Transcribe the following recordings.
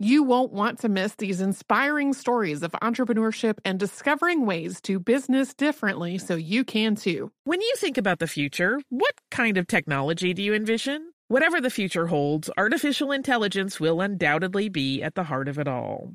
You won't want to miss these inspiring stories of entrepreneurship and discovering ways to business differently so you can too. When you think about the future, what kind of technology do you envision? Whatever the future holds, artificial intelligence will undoubtedly be at the heart of it all.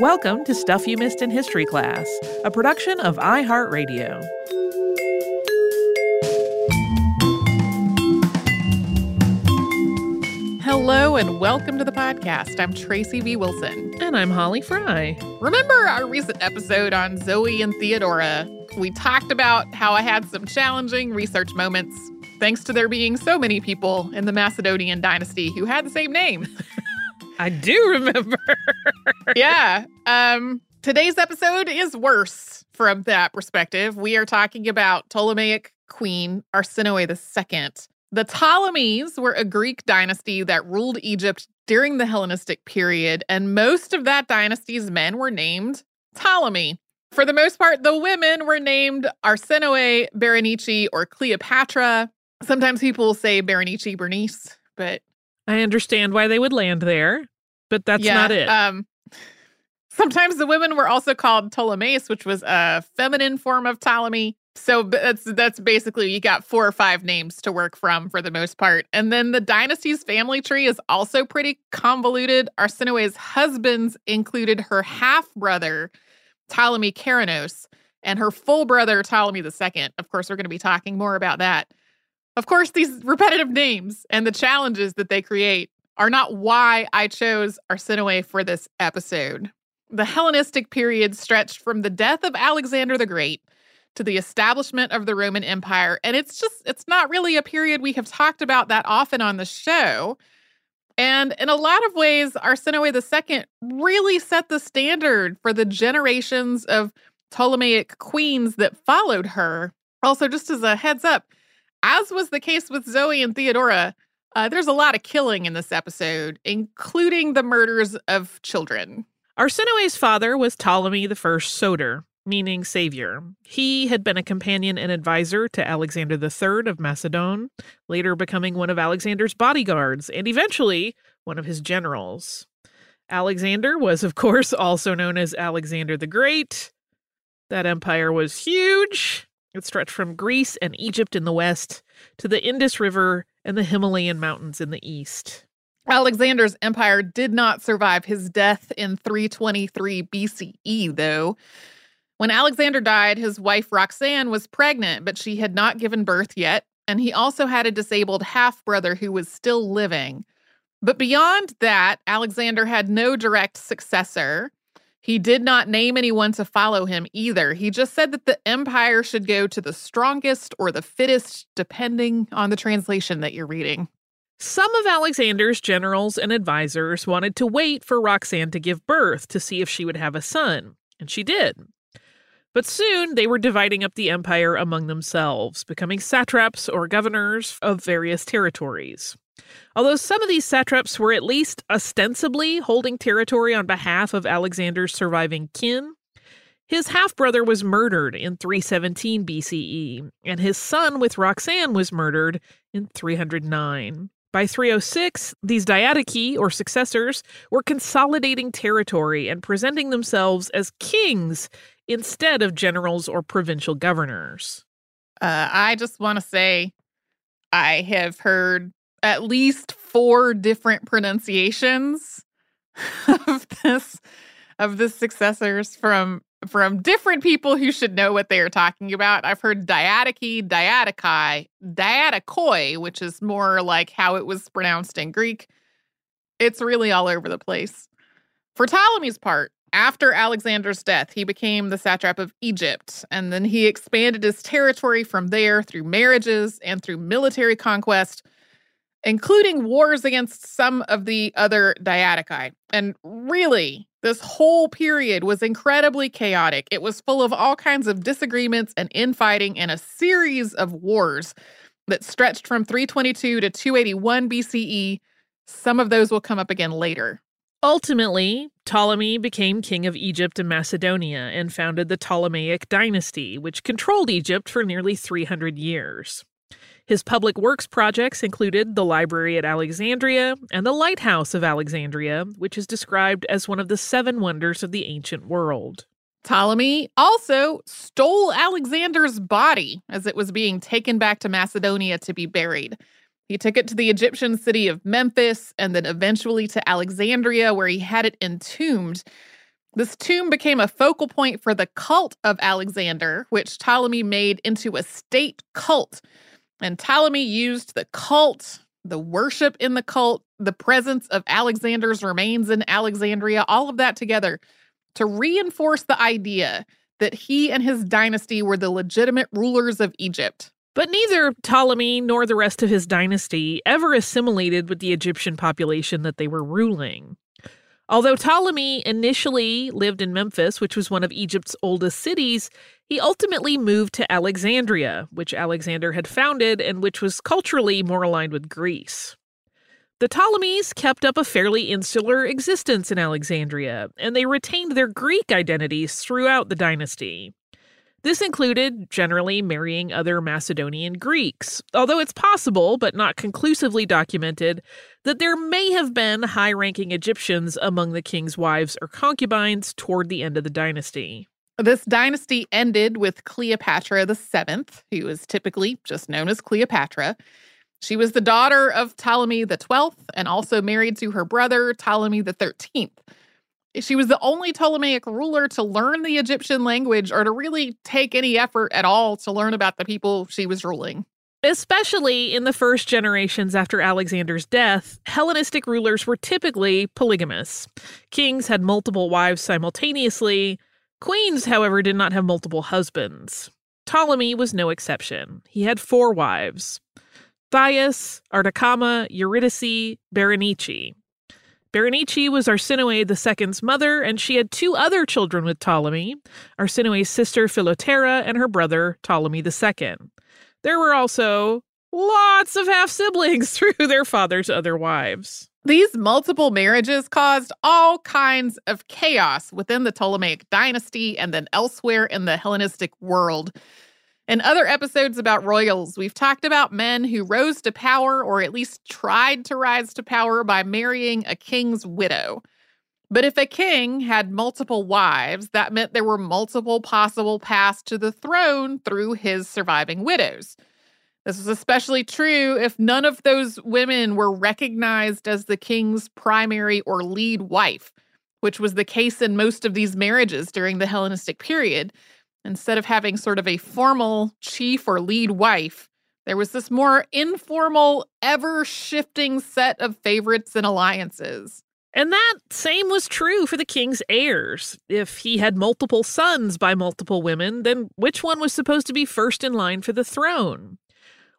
Welcome to Stuff You Missed in History Class, a production of iHeartRadio. Hello and welcome to the podcast. I'm Tracy V. Wilson. And I'm Holly Fry. Remember our recent episode on Zoe and Theodora? We talked about how I had some challenging research moments thanks to there being so many people in the Macedonian dynasty who had the same name. I do remember. yeah. Um, today's episode is worse from that perspective. We are talking about Ptolemaic queen Arsinoe II. The Ptolemies were a Greek dynasty that ruled Egypt during the Hellenistic period, and most of that dynasty's men were named Ptolemy. For the most part, the women were named Arsinoe, Berenice, or Cleopatra. Sometimes people say Berenice, Bernice, but I understand why they would land there, but that's yeah, not it. Um, sometimes the women were also called Ptolemais, which was a feminine form of Ptolemy. So that's that's basically you got four or five names to work from for the most part. And then the dynasty's family tree is also pretty convoluted. Arsinoe's husbands included her half brother Ptolemy Keranos and her full brother Ptolemy II. Of course, we're going to be talking more about that. Of course, these repetitive names and the challenges that they create are not why I chose Arsinoe for this episode. The Hellenistic period stretched from the death of Alexander the Great to the establishment of the Roman Empire. And it's just, it's not really a period we have talked about that often on the show. And in a lot of ways, Arsinoe II really set the standard for the generations of Ptolemaic queens that followed her. Also, just as a heads up, as was the case with Zoe and Theodora, uh, there's a lot of killing in this episode, including the murders of children. Arsinoe's father was Ptolemy I Soter, meaning savior. He had been a companion and advisor to Alexander III of Macedon, later becoming one of Alexander's bodyguards and eventually one of his generals. Alexander was, of course, also known as Alexander the Great. That empire was huge. It stretched from Greece and Egypt in the west to the Indus River and the Himalayan mountains in the east. Alexander's empire did not survive his death in 323 BCE, though. When Alexander died, his wife Roxanne was pregnant, but she had not given birth yet, and he also had a disabled half brother who was still living. But beyond that, Alexander had no direct successor. He did not name anyone to follow him either. He just said that the empire should go to the strongest or the fittest, depending on the translation that you're reading. Some of Alexander's generals and advisors wanted to wait for Roxanne to give birth to see if she would have a son, and she did. But soon they were dividing up the empire among themselves, becoming satraps or governors of various territories. Although some of these satraps were at least ostensibly holding territory on behalf of Alexander's surviving kin, his half brother was murdered in 317 BCE, and his son with Roxanne was murdered in 309. By 306, these diadochi, or successors, were consolidating territory and presenting themselves as kings instead of generals or provincial governors. Uh, I just want to say I have heard at least four different pronunciations of this of the successors from from different people who should know what they are talking about. I've heard diadochi, diadochi, diadokoi, which is more like how it was pronounced in Greek. It's really all over the place. For Ptolemy's part, after Alexander's death, he became the satrap of Egypt, and then he expanded his territory from there through marriages and through military conquest, including wars against some of the other diadochi. And really, this whole period was incredibly chaotic. It was full of all kinds of disagreements and infighting and a series of wars that stretched from 322 to 281 BCE. Some of those will come up again later. Ultimately, Ptolemy became king of Egypt and Macedonia and founded the Ptolemaic dynasty, which controlled Egypt for nearly 300 years. His public works projects included the library at Alexandria and the lighthouse of Alexandria, which is described as one of the seven wonders of the ancient world. Ptolemy also stole Alexander's body as it was being taken back to Macedonia to be buried. He took it to the Egyptian city of Memphis and then eventually to Alexandria, where he had it entombed. This tomb became a focal point for the cult of Alexander, which Ptolemy made into a state cult. And Ptolemy used the cult, the worship in the cult, the presence of Alexander's remains in Alexandria, all of that together to reinforce the idea that he and his dynasty were the legitimate rulers of Egypt. But neither Ptolemy nor the rest of his dynasty ever assimilated with the Egyptian population that they were ruling. Although Ptolemy initially lived in Memphis, which was one of Egypt's oldest cities, he ultimately moved to Alexandria, which Alexander had founded and which was culturally more aligned with Greece. The Ptolemies kept up a fairly insular existence in Alexandria, and they retained their Greek identities throughout the dynasty. This included generally marrying other Macedonian Greeks, although it's possible, but not conclusively documented, that there may have been high ranking Egyptians among the king's wives or concubines toward the end of the dynasty. This dynasty ended with Cleopatra VII, who was typically just known as Cleopatra. She was the daughter of Ptolemy XII and also married to her brother Ptolemy XIII. She was the only Ptolemaic ruler to learn the Egyptian language or to really take any effort at all to learn about the people she was ruling. Especially in the first generations after Alexander's death, Hellenistic rulers were typically polygamous. Kings had multiple wives simultaneously. Queens, however, did not have multiple husbands. Ptolemy was no exception. He had four wives Thias, Artacama, Eurydice, Berenice. Berenice was Arsinoe II's mother, and she had two other children with Ptolemy Arsinoe's sister Philotera and her brother Ptolemy II. There were also lots of half siblings through their father's other wives. These multiple marriages caused all kinds of chaos within the Ptolemaic dynasty and then elsewhere in the Hellenistic world. In other episodes about royals, we've talked about men who rose to power or at least tried to rise to power by marrying a king's widow. But if a king had multiple wives, that meant there were multiple possible paths to the throne through his surviving widows. This was especially true if none of those women were recognized as the king's primary or lead wife, which was the case in most of these marriages during the Hellenistic period. Instead of having sort of a formal chief or lead wife, there was this more informal, ever shifting set of favorites and alliances. And that same was true for the king's heirs. If he had multiple sons by multiple women, then which one was supposed to be first in line for the throne?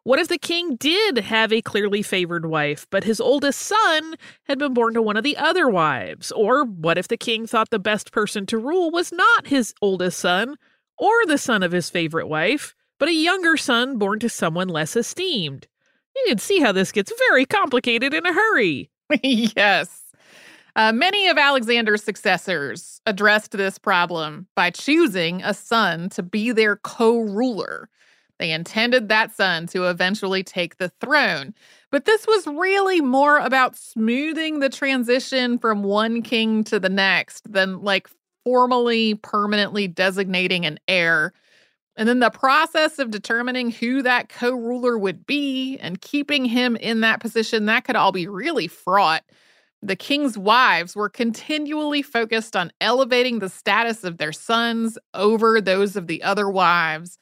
What if the king did have a clearly favored wife, but his oldest son had been born to one of the other wives? Or what if the king thought the best person to rule was not his oldest son or the son of his favorite wife, but a younger son born to someone less esteemed? You can see how this gets very complicated in a hurry. yes. Uh, many of Alexander's successors addressed this problem by choosing a son to be their co ruler. They intended that son to eventually take the throne. But this was really more about smoothing the transition from one king to the next than like formally, permanently designating an heir. And then the process of determining who that co ruler would be and keeping him in that position, that could all be really fraught. The king's wives were continually focused on elevating the status of their sons over those of the other wives.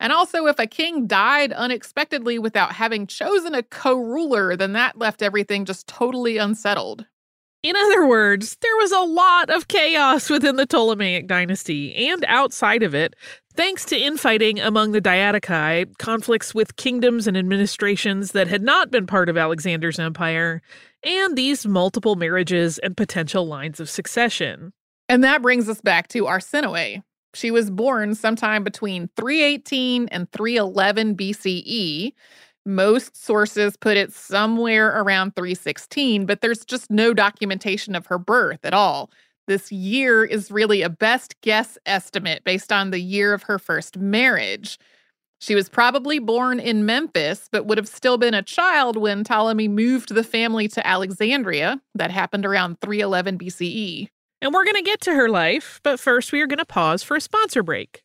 And also, if a king died unexpectedly without having chosen a co ruler, then that left everything just totally unsettled. In other words, there was a lot of chaos within the Ptolemaic dynasty and outside of it, thanks to infighting among the Diadochi, conflicts with kingdoms and administrations that had not been part of Alexander's empire, and these multiple marriages and potential lines of succession. And that brings us back to Arsinoe. She was born sometime between 318 and 311 BCE. Most sources put it somewhere around 316, but there's just no documentation of her birth at all. This year is really a best guess estimate based on the year of her first marriage. She was probably born in Memphis, but would have still been a child when Ptolemy moved the family to Alexandria. That happened around 311 BCE. And we're going to get to her life, but first we are going to pause for a sponsor break.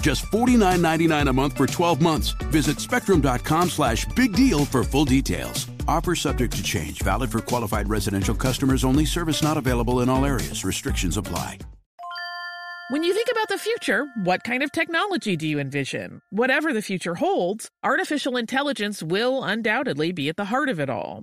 Just $49.99 a month for 12 months. Visit spectrum.com slash big deal for full details. Offer subject to change, valid for qualified residential customers only, service not available in all areas. Restrictions apply. When you think about the future, what kind of technology do you envision? Whatever the future holds, artificial intelligence will undoubtedly be at the heart of it all.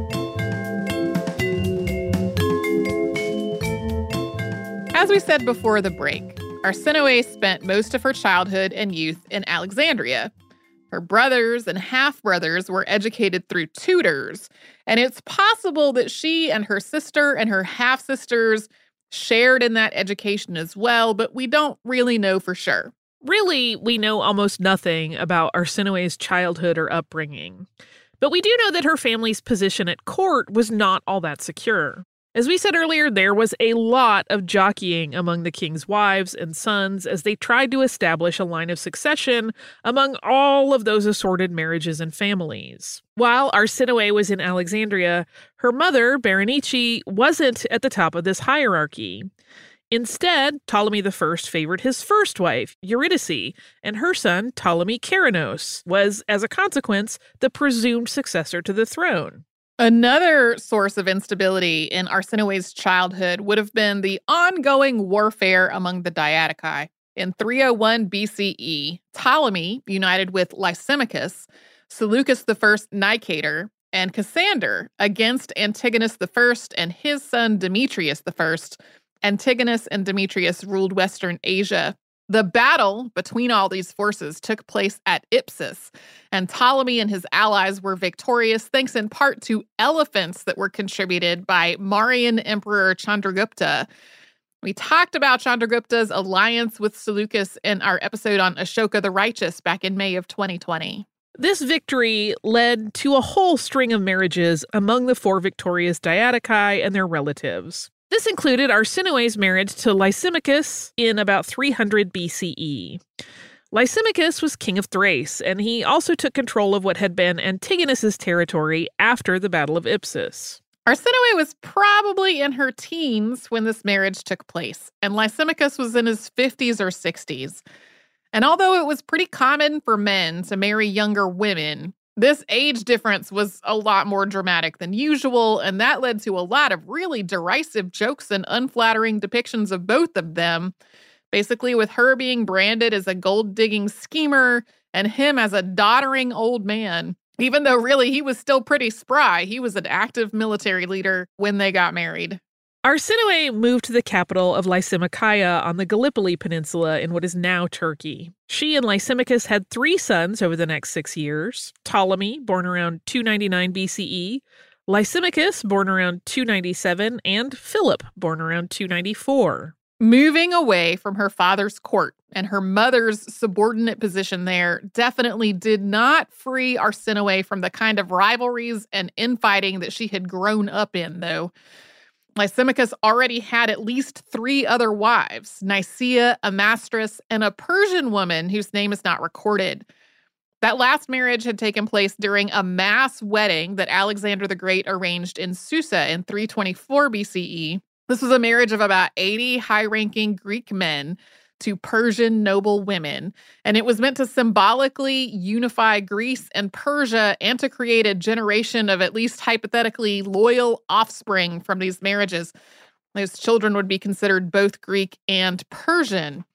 As we said before the break, Arsinoe spent most of her childhood and youth in Alexandria. Her brothers and half brothers were educated through tutors, and it's possible that she and her sister and her half sisters shared in that education as well, but we don't really know for sure. Really, we know almost nothing about Arsinoe's childhood or upbringing. But we do know that her family's position at court was not all that secure. As we said earlier, there was a lot of jockeying among the king's wives and sons as they tried to establish a line of succession among all of those assorted marriages and families. While Arsinoe was in Alexandria, her mother, Berenice, wasn't at the top of this hierarchy. Instead, Ptolemy I favored his first wife, Eurydice, and her son, Ptolemy Keranos, was, as a consequence, the presumed successor to the throne. Another source of instability in Arsinoe's childhood would have been the ongoing warfare among the Diadochi. In 301 BCE, Ptolemy united with Lysimachus, Seleucus I Nicator, and Cassander against Antigonus I and his son Demetrius I. Antigonus and Demetrius ruled Western Asia the battle between all these forces took place at Ipsus, and Ptolemy and his allies were victorious thanks in part to elephants that were contributed by Mauryan Emperor Chandragupta. We talked about Chandragupta's alliance with Seleucus in our episode on Ashoka the Righteous back in May of 2020. This victory led to a whole string of marriages among the four victorious Diadochi and their relatives. This included Arsinoe's marriage to Lysimachus in about 300 BCE. Lysimachus was king of Thrace, and he also took control of what had been Antigonus's territory after the Battle of Ipsus. Arsinoe was probably in her teens when this marriage took place, and Lysimachus was in his 50s or 60s. And although it was pretty common for men to marry younger women, this age difference was a lot more dramatic than usual, and that led to a lot of really derisive jokes and unflattering depictions of both of them. Basically, with her being branded as a gold digging schemer and him as a doddering old man, even though really he was still pretty spry. He was an active military leader when they got married. Arsinoe moved to the capital of Lysimachia on the Gallipoli Peninsula in what is now Turkey. She and Lysimachus had three sons over the next six years Ptolemy, born around 299 BCE, Lysimachus, born around 297, and Philip, born around 294. Moving away from her father's court and her mother's subordinate position there definitely did not free Arsinoe from the kind of rivalries and infighting that she had grown up in, though. Lysimachus already had at least three other wives Nicaea, Amastris, and a Persian woman whose name is not recorded. That last marriage had taken place during a mass wedding that Alexander the Great arranged in Susa in 324 BCE. This was a marriage of about 80 high ranking Greek men to Persian noble women. And it was meant to symbolically unify Greece and Persia and to create a generation of at least hypothetically loyal offspring from these marriages. Those children would be considered both Greek and Persian.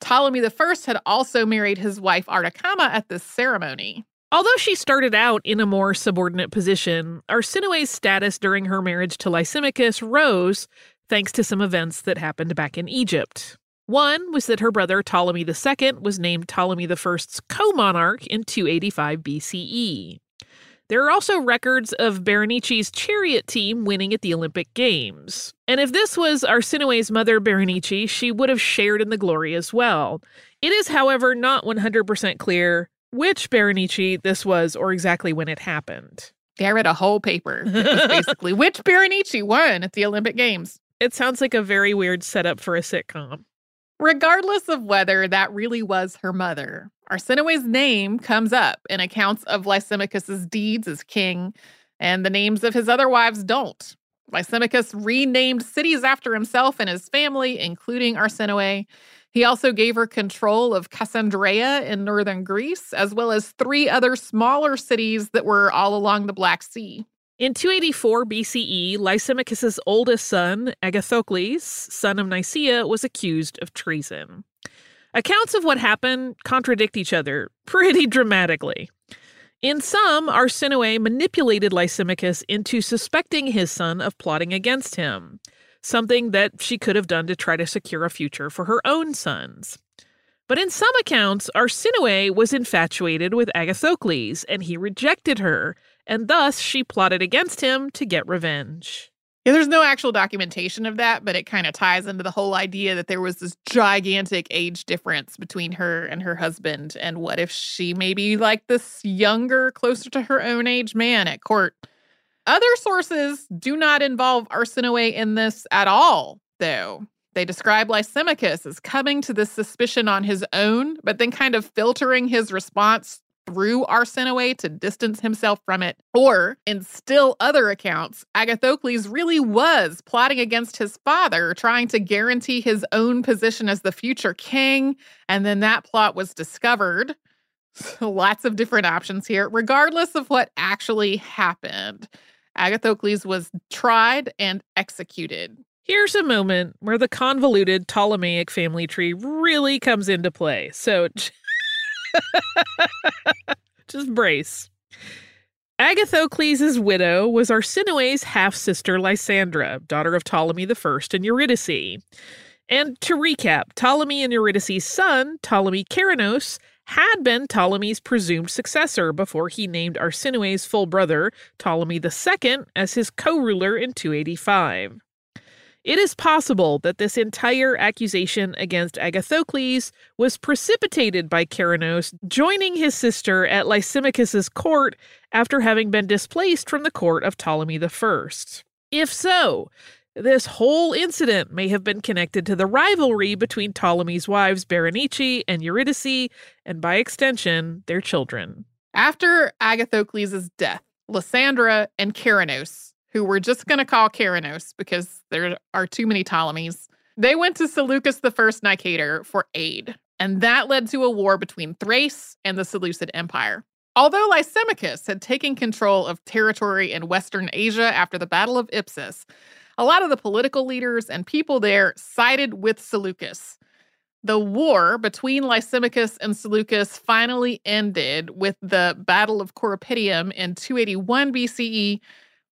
Ptolemy I had also married his wife Artakama at this ceremony. Although she started out in a more subordinate position, Arsinoe's status during her marriage to Lysimachus rose thanks to some events that happened back in Egypt. One was that her brother Ptolemy II was named Ptolemy I's co monarch in 285 BCE. There are also records of Berenice's chariot team winning at the Olympic Games. And if this was Arsinoe's mother, Berenice, she would have shared in the glory as well. It is, however, not 100% clear which Berenice this was or exactly when it happened. Yeah, I read a whole paper. basically which Berenice won at the Olympic Games. It sounds like a very weird setup for a sitcom. Regardless of whether that really was her mother, Arsinoe's name comes up in accounts of Lysimachus's deeds as king, and the names of his other wives don't. Lysimachus renamed cities after himself and his family, including Arsinoe. He also gave her control of Cassandreia in northern Greece, as well as three other smaller cities that were all along the Black Sea. In 284 BCE, Lysimachus's oldest son, Agathocles, son of Nicaea, was accused of treason. Accounts of what happened contradict each other pretty dramatically. In some, Arsinoe manipulated Lysimachus into suspecting his son of plotting against him. something that she could have done to try to secure a future for her own sons. But in some accounts, Arsinoe was infatuated with Agathocles, and he rejected her, and thus she plotted against him to get revenge. Yeah, there's no actual documentation of that, but it kind of ties into the whole idea that there was this gigantic age difference between her and her husband. And what if she maybe like this younger, closer to her own age man at court? Other sources do not involve Arsinoe in this at all, though. They describe Lysimachus as coming to this suspicion on his own, but then kind of filtering his response through Arsinoe to distance himself from it. Or, in still other accounts, Agathocles really was plotting against his father, trying to guarantee his own position as the future king, and then that plot was discovered. So lots of different options here, regardless of what actually happened. Agathocles was tried and executed. Here's a moment where the convoluted Ptolemaic family tree really comes into play. So just brace. Agathocles' widow was Arsinoe's half sister Lysandra, daughter of Ptolemy I and Eurydice. And to recap, Ptolemy and Eurydice's son, Ptolemy Keranos, had been Ptolemy's presumed successor before he named Arsinoe's full brother, Ptolemy II, as his co ruler in 285. It is possible that this entire accusation against Agathocles was precipitated by Keranos joining his sister at Lysimachus's court after having been displaced from the court of Ptolemy I. If so, this whole incident may have been connected to the rivalry between Ptolemy's wives Berenice and Eurydice, and by extension, their children. After Agathocles' death, Lysandra and Keranos who we're just going to call Keranos because there are too many Ptolemies. They went to Seleucus I Nicator for aid, and that led to a war between Thrace and the Seleucid Empire. Although Lysimachus had taken control of territory in Western Asia after the Battle of Ipsus, a lot of the political leaders and people there sided with Seleucus. The war between Lysimachus and Seleucus finally ended with the Battle of Corupedium in 281 BCE,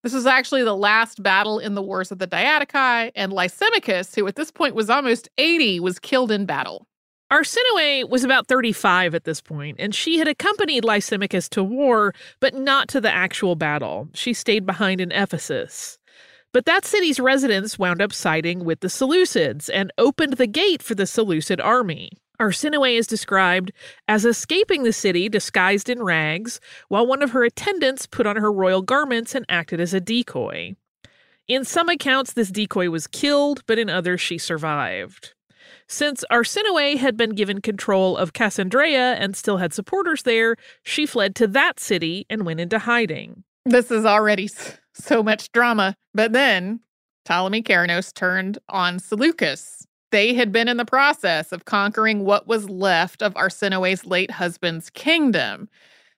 this was actually the last battle in the Wars of the Diadochi, and Lysimachus, who at this point was almost 80, was killed in battle. Arsinoe was about 35 at this point, and she had accompanied Lysimachus to war, but not to the actual battle. She stayed behind in Ephesus. But that city's residents wound up siding with the Seleucids and opened the gate for the Seleucid army. Arsinoe is described as escaping the city disguised in rags, while one of her attendants put on her royal garments and acted as a decoy. In some accounts, this decoy was killed, but in others, she survived. Since Arsinoe had been given control of Cassandreia and still had supporters there, she fled to that city and went into hiding. This is already so much drama. But then Ptolemy Keranos turned on Seleucus, they had been in the process of conquering what was left of Arsinoe's late husband's kingdom.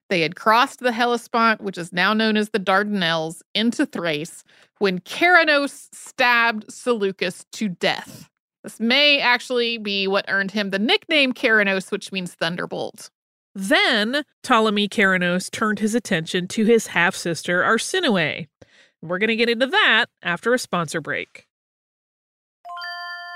They had crossed the Hellespont, which is now known as the Dardanelles, into Thrace when Keranos stabbed Seleucus to death. This may actually be what earned him the nickname Keranos, which means thunderbolt. Then Ptolemy Keranos turned his attention to his half sister Arsinoe. We're going to get into that after a sponsor break.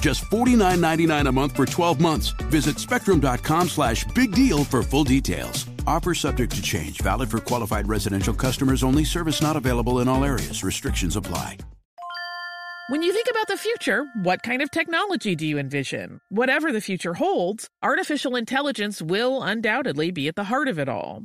Just $49.99 a month for 12 months. Visit spectrum.com slash big deal for full details. Offer subject to change, valid for qualified residential customers only, service not available in all areas. Restrictions apply. When you think about the future, what kind of technology do you envision? Whatever the future holds, artificial intelligence will undoubtedly be at the heart of it all.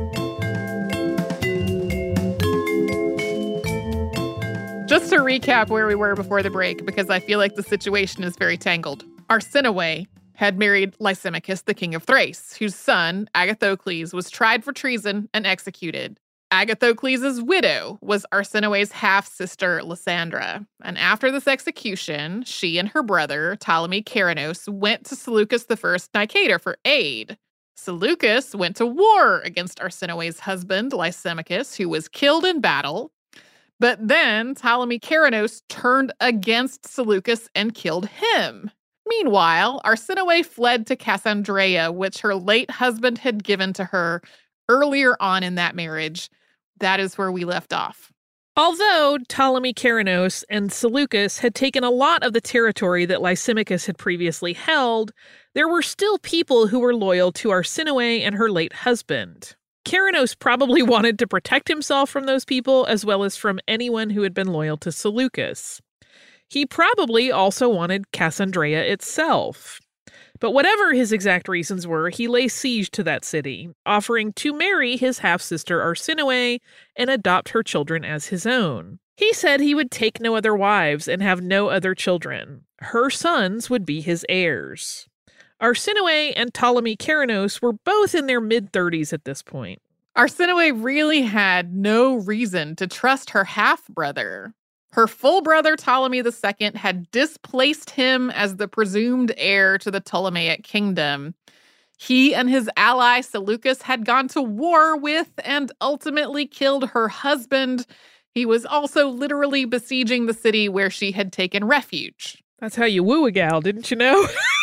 Just to recap where we were before the break, because I feel like the situation is very tangled. Arsinoe had married Lysimachus, the king of Thrace, whose son, Agathocles, was tried for treason and executed. Agathocles' widow was Arsinoe's half sister, Lysandra. And after this execution, she and her brother, Ptolemy Keranos, went to Seleucus I Nicator for aid. Seleucus went to war against Arsinoe's husband, Lysimachus, who was killed in battle. But then Ptolemy Keranos turned against Seleucus and killed him. Meanwhile, Arsinoe fled to Cassandreia, which her late husband had given to her earlier on in that marriage. That is where we left off. Although Ptolemy Keranos and Seleucus had taken a lot of the territory that Lysimachus had previously held, there were still people who were loyal to Arsinoe and her late husband. Keranos probably wanted to protect himself from those people as well as from anyone who had been loyal to Seleucus. He probably also wanted Cassandreia itself. But whatever his exact reasons were, he lay siege to that city, offering to marry his half sister Arsinoe and adopt her children as his own. He said he would take no other wives and have no other children. Her sons would be his heirs. Arsinoe and Ptolemy Keranos were both in their mid 30s at this point. Arsinoe really had no reason to trust her half brother. Her full brother Ptolemy II had displaced him as the presumed heir to the Ptolemaic kingdom. He and his ally Seleucus had gone to war with and ultimately killed her husband. He was also literally besieging the city where she had taken refuge. That's how you woo a gal, didn't you know?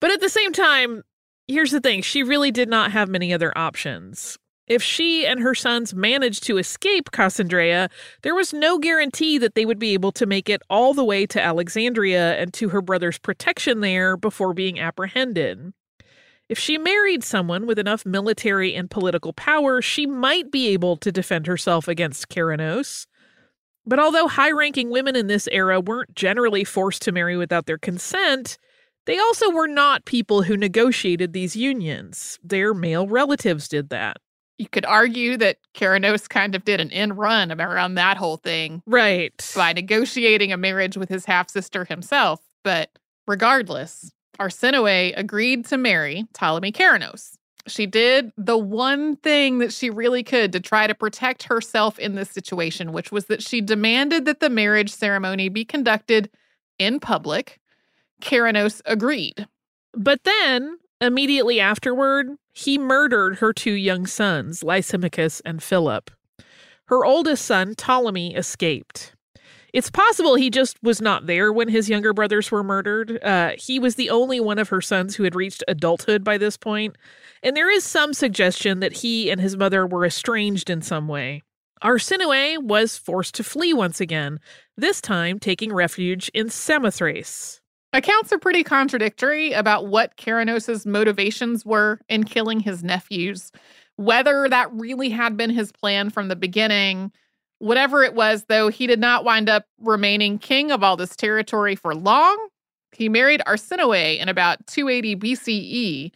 but at the same time, here's the thing she really did not have many other options. If she and her sons managed to escape Cassandreia, there was no guarantee that they would be able to make it all the way to Alexandria and to her brother's protection there before being apprehended. If she married someone with enough military and political power, she might be able to defend herself against Keranos. But although high ranking women in this era weren't generally forced to marry without their consent, they also were not people who negotiated these unions. Their male relatives did that. You could argue that Keranos kind of did an in run around that whole thing. Right. By negotiating a marriage with his half sister himself. But regardless, Arsinoe agreed to marry Ptolemy Keranos. She did the one thing that she really could to try to protect herself in this situation, which was that she demanded that the marriage ceremony be conducted in public. Keranos agreed. But then, immediately afterward, he murdered her two young sons, Lysimachus and Philip. Her oldest son, Ptolemy, escaped. It's possible he just was not there when his younger brothers were murdered. Uh, he was the only one of her sons who had reached adulthood by this point, and there is some suggestion that he and his mother were estranged in some way. Arsinoe was forced to flee once again, this time taking refuge in Samothrace. Accounts are pretty contradictory about what Keraunos' motivations were in killing his nephews, whether that really had been his plan from the beginning Whatever it was, though, he did not wind up remaining king of all this territory for long. He married Arsinoe in about 280 BCE.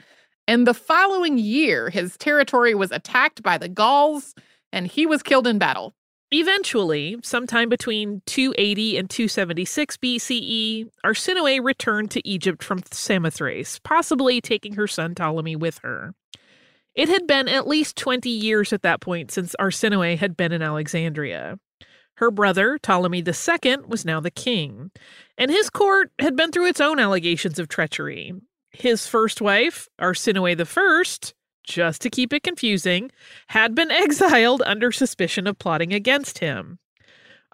And the following year, his territory was attacked by the Gauls and he was killed in battle. Eventually, sometime between 280 and 276 BCE, Arsinoe returned to Egypt from Samothrace, possibly taking her son Ptolemy with her. It had been at least 20 years at that point since Arsinoe had been in Alexandria. Her brother, Ptolemy II, was now the king, and his court had been through its own allegations of treachery. His first wife, Arsinoe I, just to keep it confusing, had been exiled under suspicion of plotting against him.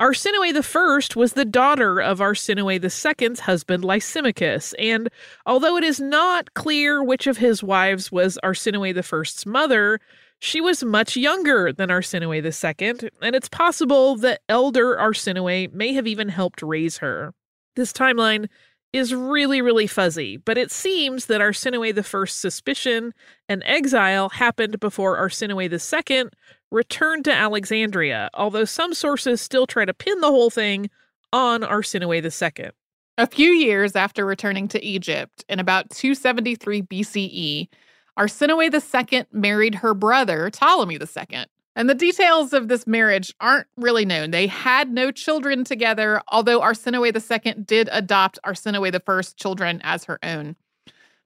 Arsinoe I was the daughter of Arsinoe II's husband Lysimachus, and although it is not clear which of his wives was Arsinoe I's mother, she was much younger than Arsinoe II, and it's possible that elder Arsinoe may have even helped raise her. This timeline is really, really fuzzy, but it seems that Arsinoe I's suspicion and exile happened before Arsinoe II returned to Alexandria, although some sources still try to pin the whole thing on Arsinoe II. A few years after returning to Egypt, in about 273 BCE, Arsinoe II married her brother, Ptolemy II. And the details of this marriage aren't really known. They had no children together, although Arsinoe II did adopt Arsinoe I's children as her own.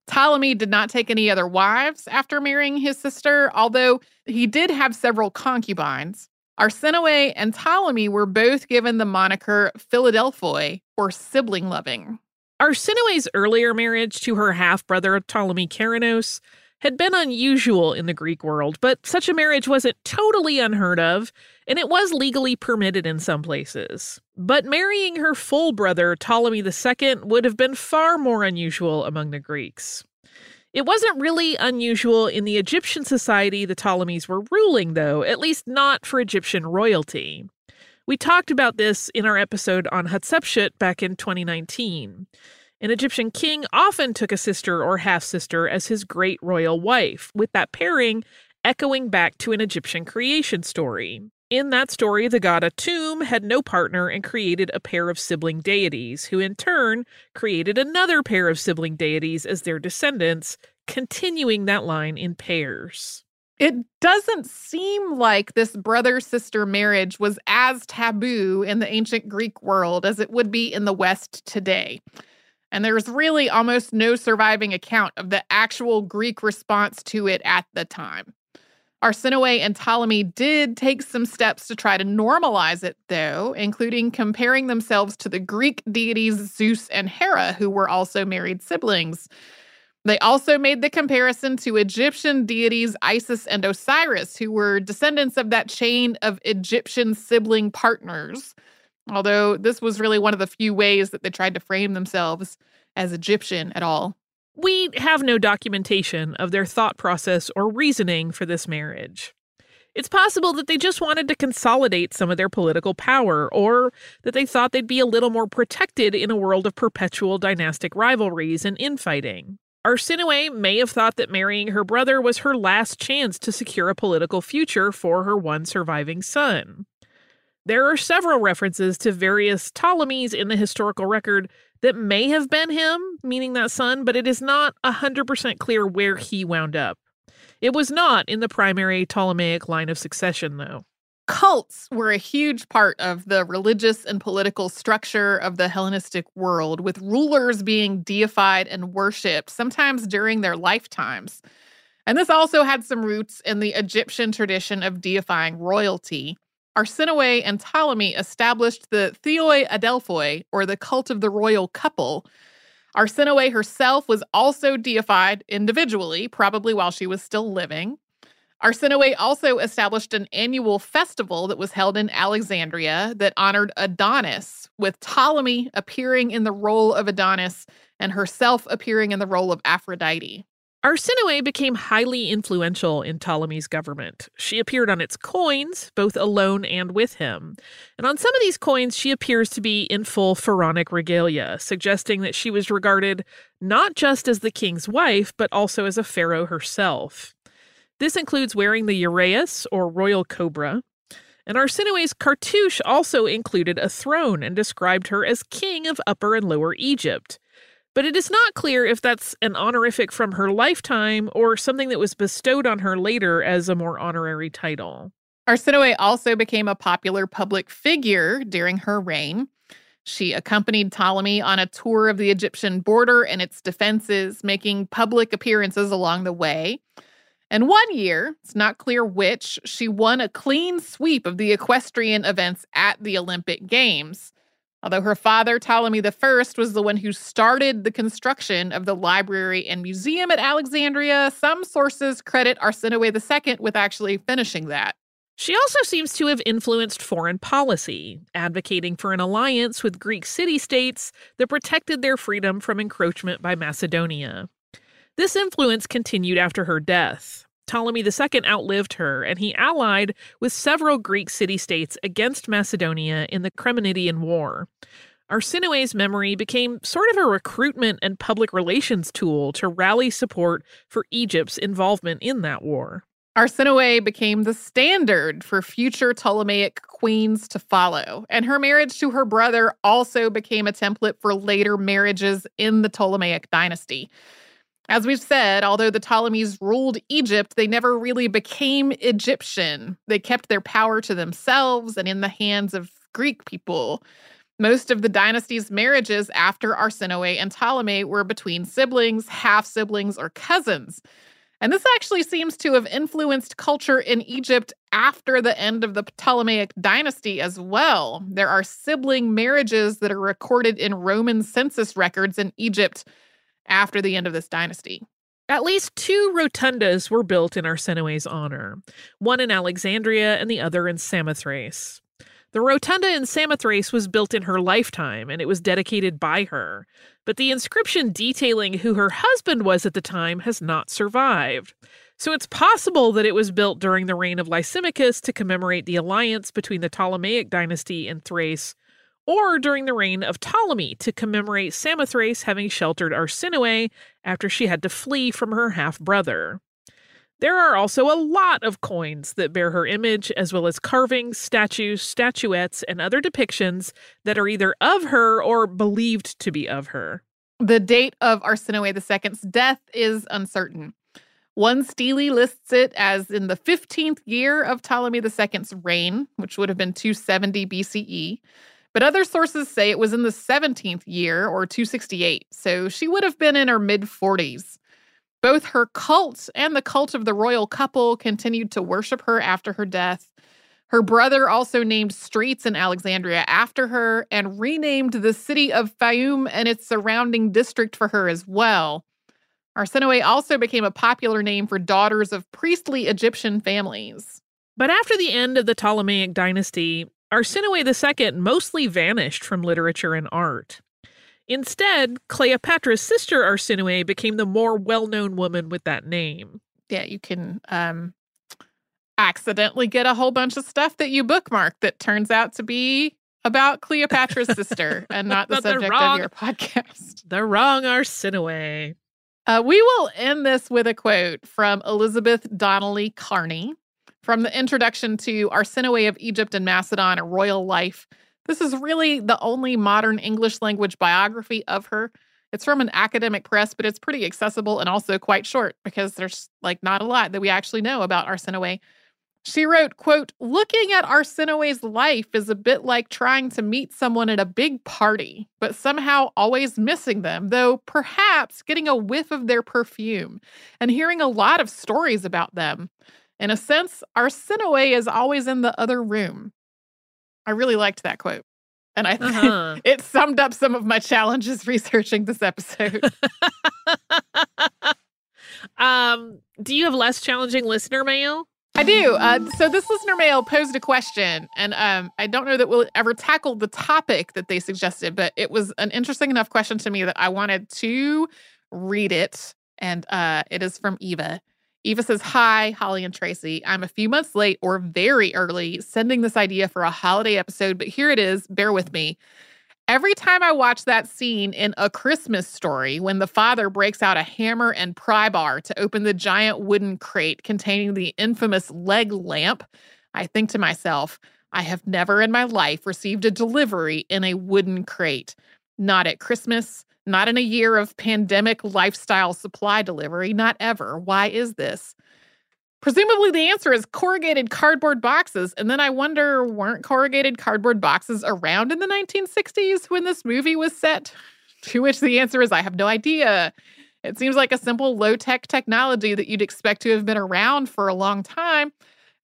Ptolemy did not take any other wives after marrying his sister, although he did have several concubines. Arsinoe and Ptolemy were both given the moniker Philadelphoi, or sibling loving. Arsinoe's earlier marriage to her half brother Ptolemy Keraunos had been unusual in the Greek world, but such a marriage wasn't totally unheard of, and it was legally permitted in some places. But marrying her full brother, Ptolemy II, would have been far more unusual among the Greeks. It wasn't really unusual in the Egyptian society the Ptolemies were ruling, though, at least not for Egyptian royalty. We talked about this in our episode on Hatshepsut back in 2019. An Egyptian king often took a sister or half sister as his great royal wife, with that pairing echoing back to an Egyptian creation story. In that story, the god Atum had no partner and created a pair of sibling deities, who in turn created another pair of sibling deities as their descendants, continuing that line in pairs. It doesn't seem like this brother sister marriage was as taboo in the ancient Greek world as it would be in the West today. And there's really almost no surviving account of the actual Greek response to it at the time. Arsinoe and Ptolemy did take some steps to try to normalize it, though, including comparing themselves to the Greek deities Zeus and Hera, who were also married siblings. They also made the comparison to Egyptian deities Isis and Osiris, who were descendants of that chain of Egyptian sibling partners. Although this was really one of the few ways that they tried to frame themselves as Egyptian at all. We have no documentation of their thought process or reasoning for this marriage. It's possible that they just wanted to consolidate some of their political power, or that they thought they'd be a little more protected in a world of perpetual dynastic rivalries and infighting. Arsinoe may have thought that marrying her brother was her last chance to secure a political future for her one surviving son. There are several references to various Ptolemies in the historical record that may have been him, meaning that son, but it is not 100% clear where he wound up. It was not in the primary Ptolemaic line of succession, though. Cults were a huge part of the religious and political structure of the Hellenistic world, with rulers being deified and worshipped, sometimes during their lifetimes. And this also had some roots in the Egyptian tradition of deifying royalty. Arsinoe and Ptolemy established the Theoi Adelphoi, or the cult of the royal couple. Arsinoe herself was also deified individually, probably while she was still living. Arsinoe also established an annual festival that was held in Alexandria that honored Adonis, with Ptolemy appearing in the role of Adonis and herself appearing in the role of Aphrodite. Arsinoe became highly influential in Ptolemy's government. She appeared on its coins, both alone and with him. And on some of these coins, she appears to be in full pharaonic regalia, suggesting that she was regarded not just as the king's wife, but also as a pharaoh herself. This includes wearing the uraeus, or royal cobra. And Arsinoe's cartouche also included a throne and described her as king of Upper and Lower Egypt. But it is not clear if that's an honorific from her lifetime or something that was bestowed on her later as a more honorary title. Arsinoe also became a popular public figure during her reign. She accompanied Ptolemy on a tour of the Egyptian border and its defenses, making public appearances along the way. And one year, it's not clear which, she won a clean sweep of the equestrian events at the Olympic Games. Although her father, Ptolemy I, was the one who started the construction of the library and museum at Alexandria, some sources credit Arsinoe II with actually finishing that. She also seems to have influenced foreign policy, advocating for an alliance with Greek city states that protected their freedom from encroachment by Macedonia. This influence continued after her death. Ptolemy II outlived her, and he allied with several Greek city states against Macedonia in the Chremonidean War. Arsinoe's memory became sort of a recruitment and public relations tool to rally support for Egypt's involvement in that war. Arsinoe became the standard for future Ptolemaic queens to follow, and her marriage to her brother also became a template for later marriages in the Ptolemaic dynasty. As we've said, although the Ptolemies ruled Egypt, they never really became Egyptian. They kept their power to themselves and in the hands of Greek people. Most of the dynasty's marriages after Arsinoe and Ptolemy were between siblings, half siblings, or cousins. And this actually seems to have influenced culture in Egypt after the end of the Ptolemaic dynasty as well. There are sibling marriages that are recorded in Roman census records in Egypt after the end of this dynasty. At least two rotundas were built in Arsinoe's honor, one in Alexandria and the other in Samothrace. The rotunda in Samothrace was built in her lifetime and it was dedicated by her, but the inscription detailing who her husband was at the time has not survived. So it's possible that it was built during the reign of Lysimachus to commemorate the alliance between the Ptolemaic dynasty and Thrace or during the reign of Ptolemy to commemorate Samothrace having sheltered Arsinoe after she had to flee from her half brother. There are also a lot of coins that bear her image, as well as carvings, statues, statuettes, and other depictions that are either of her or believed to be of her. The date of Arsinoe II's death is uncertain. One stele lists it as in the 15th year of Ptolemy II's reign, which would have been 270 BCE. But other sources say it was in the 17th year or 268, so she would have been in her mid 40s. Both her cult and the cult of the royal couple continued to worship her after her death. Her brother also named streets in Alexandria after her and renamed the city of Fayum and its surrounding district for her as well. Arsinoe also became a popular name for daughters of priestly Egyptian families. But after the end of the Ptolemaic dynasty, Arsinoe II mostly vanished from literature and art. Instead, Cleopatra's sister Arsinoe became the more well known woman with that name. Yeah, you can um, accidentally get a whole bunch of stuff that you bookmark that turns out to be about Cleopatra's sister and not the subject wrong, of your podcast. The wrong Arsinoe. Uh, we will end this with a quote from Elizabeth Donnelly Carney. From the introduction to Arsinoe of Egypt and Macedon, a royal life, this is really the only modern English language biography of her. It's from an academic press, but it's pretty accessible and also quite short because there's like not a lot that we actually know about Arsinoe. She wrote, quote, looking at Arsinoe's life is a bit like trying to meet someone at a big party, but somehow always missing them, though perhaps getting a whiff of their perfume and hearing a lot of stories about them. In a sense, our Arsinoe is always in the other room. I really liked that quote. And I think uh-huh. it summed up some of my challenges researching this episode. um, do you have less challenging listener mail? I do. Uh, so this listener mail posed a question, and um, I don't know that we'll ever tackle the topic that they suggested, but it was an interesting enough question to me that I wanted to read it. And uh, it is from Eva. Eva says, Hi, Holly and Tracy. I'm a few months late or very early sending this idea for a holiday episode, but here it is. Bear with me. Every time I watch that scene in A Christmas Story, when the father breaks out a hammer and pry bar to open the giant wooden crate containing the infamous leg lamp, I think to myself, I have never in my life received a delivery in a wooden crate. Not at Christmas, not in a year of pandemic lifestyle supply delivery, not ever. Why is this? Presumably, the answer is corrugated cardboard boxes. And then I wonder weren't corrugated cardboard boxes around in the 1960s when this movie was set? To which the answer is I have no idea. It seems like a simple low tech technology that you'd expect to have been around for a long time.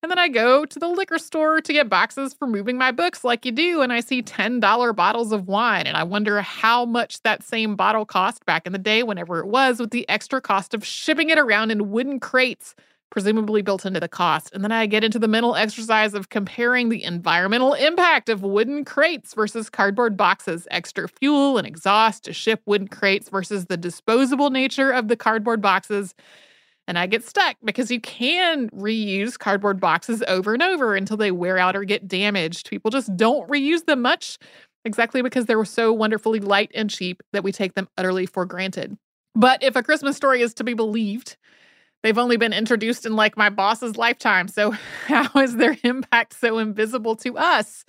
And then I go to the liquor store to get boxes for moving my books like you do, and I see $10 bottles of wine. And I wonder how much that same bottle cost back in the day, whenever it was, with the extra cost of shipping it around in wooden crates presumably built into the cost. And then I get into the mental exercise of comparing the environmental impact of wooden crates versus cardboard boxes, extra fuel and exhaust to ship wooden crates versus the disposable nature of the cardboard boxes. And I get stuck because you can reuse cardboard boxes over and over until they wear out or get damaged. People just don't reuse them much, exactly because they were so wonderfully light and cheap that we take them utterly for granted. But if a Christmas story is to be believed, They've only been introduced in like my boss's lifetime. So, how is their impact so invisible to us?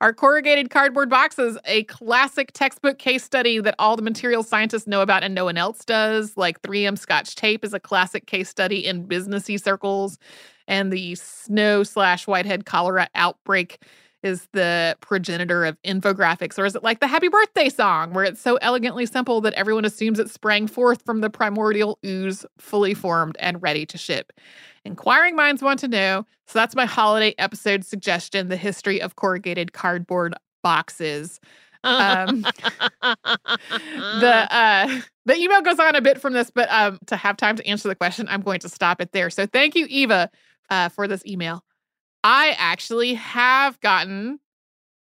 Are corrugated cardboard boxes a classic textbook case study that all the material scientists know about and no one else does? Like 3M Scotch tape is a classic case study in businessy circles, and the snow slash whitehead cholera outbreak is the progenitor of infographics? Or is it like the happy birthday song, where it's so elegantly simple that everyone assumes it sprang forth from the primordial ooze, fully formed and ready to ship? Inquiring minds want to know. So that's my holiday episode suggestion the history of corrugated cardboard boxes. Um, the uh, the email goes on a bit from this, but um, to have time to answer the question, I'm going to stop it there. So thank you, Eva, uh, for this email. I actually have gotten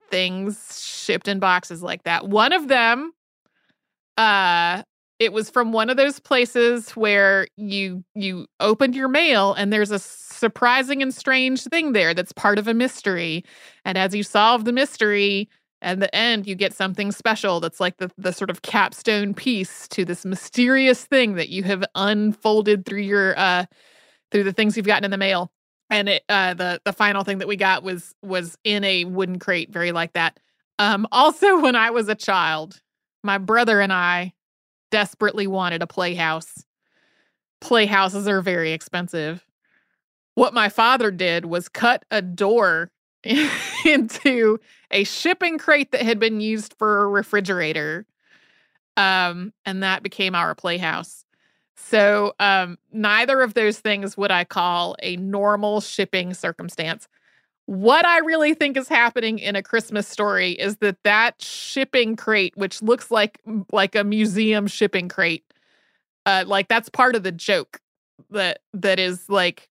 things shipped in boxes like that. One of them, uh, it was from one of those places where you you opened your mail and there's a surprising and strange thing there that's part of a mystery. And as you solve the mystery, at the end you get something special that's like the, the sort of capstone piece to this mysterious thing that you have unfolded through your uh through the things you've gotten in the mail and it uh the the final thing that we got was was in a wooden crate very like that. Um also when i was a child my brother and i desperately wanted a playhouse. Playhouses are very expensive. What my father did was cut a door into a shipping crate that had been used for a refrigerator um and that became our playhouse so, um, neither of those things would I call a normal shipping circumstance. What I really think is happening in a Christmas story is that that shipping crate, which looks like like a museum shipping crate, uh, like that's part of the joke. That that is like,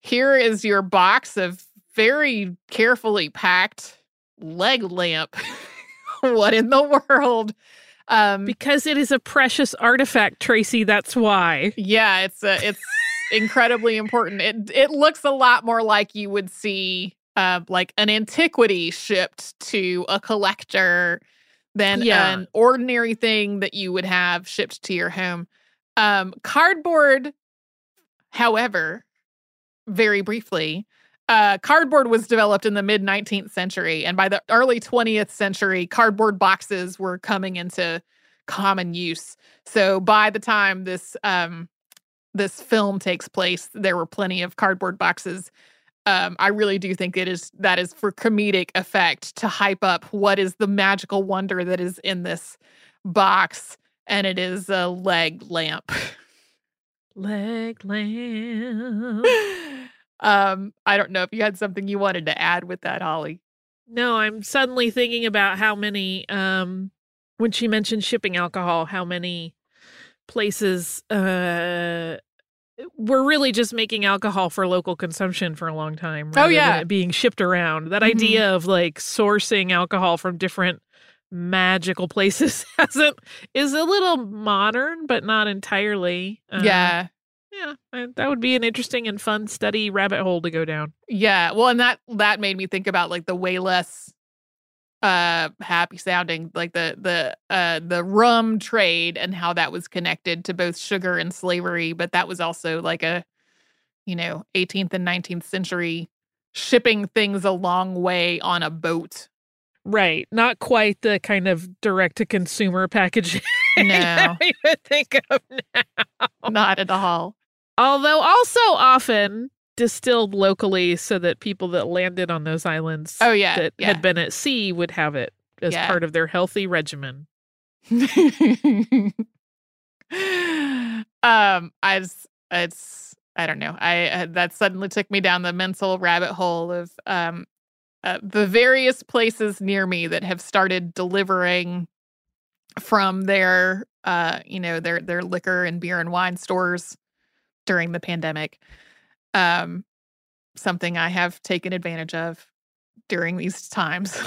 here is your box of very carefully packed leg lamp. what in the world? Um, because it is a precious artifact, Tracy. That's why. Yeah, it's a, it's incredibly important. It it looks a lot more like you would see uh, like an antiquity shipped to a collector than yeah. an ordinary thing that you would have shipped to your home. Um, cardboard, however, very briefly, uh, cardboard was developed in the mid 19th century, and by the early 20th century, cardboard boxes were coming into common use. So by the time this um, this film takes place, there were plenty of cardboard boxes. Um, I really do think it is that is for comedic effect to hype up what is the magical wonder that is in this box, and it is a leg lamp. leg lamp. Um, I don't know if you had something you wanted to add with that, Holly. No, I'm suddenly thinking about how many um when she mentioned shipping alcohol, how many places uh we're really just making alcohol for local consumption for a long time. Oh, rather yeah. than it being shipped around. That Mhm. idea of like sourcing alcohol from different magical places hasn't is a little modern, but not entirely. Uh, yeah. Yeah, that would be an interesting and fun study rabbit hole to go down. Yeah. Well, and that that made me think about like the way less uh happy sounding like the the uh the rum trade and how that was connected to both sugar and slavery but that was also like a you know 18th and 19th century shipping things a long way on a boat Right, not quite the kind of direct to consumer packaging no that we would think of now. not at all Although also often distilled locally so that people that landed on those islands oh yeah that yeah had been at sea would have it as Yeah. part of their healthy regimen. um i it's i don't know i uh, that suddenly took me down the mental rabbit hole of um uh, the various places near me that have started delivering from their uh you know their their liquor and beer and wine stores during the pandemic um something i have taken advantage of during these times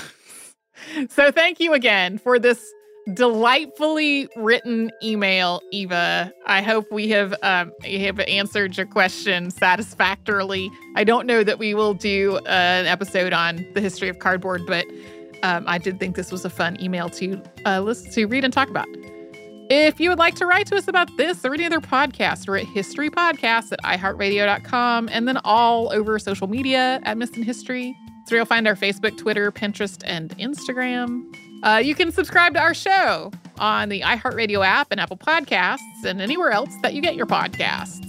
so thank you again for this delightfully written email, Eva. I hope we have um, have answered your question satisfactorily. I don't know that we will do uh, an episode on the history of cardboard, but um, I did think this was a fun email to uh, listen to, read, and talk about. If you would like to write to us about this or any other podcast, we're at historypodcast at iheartradio.com and then all over social media at Missed in History. So you'll find our Facebook, Twitter, Pinterest, and Instagram. Uh, you can subscribe to our show on the iHeartRadio app and Apple Podcasts and anywhere else that you get your podcasts.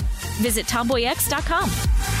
Visit tomboyx.com.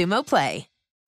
Xumo Play.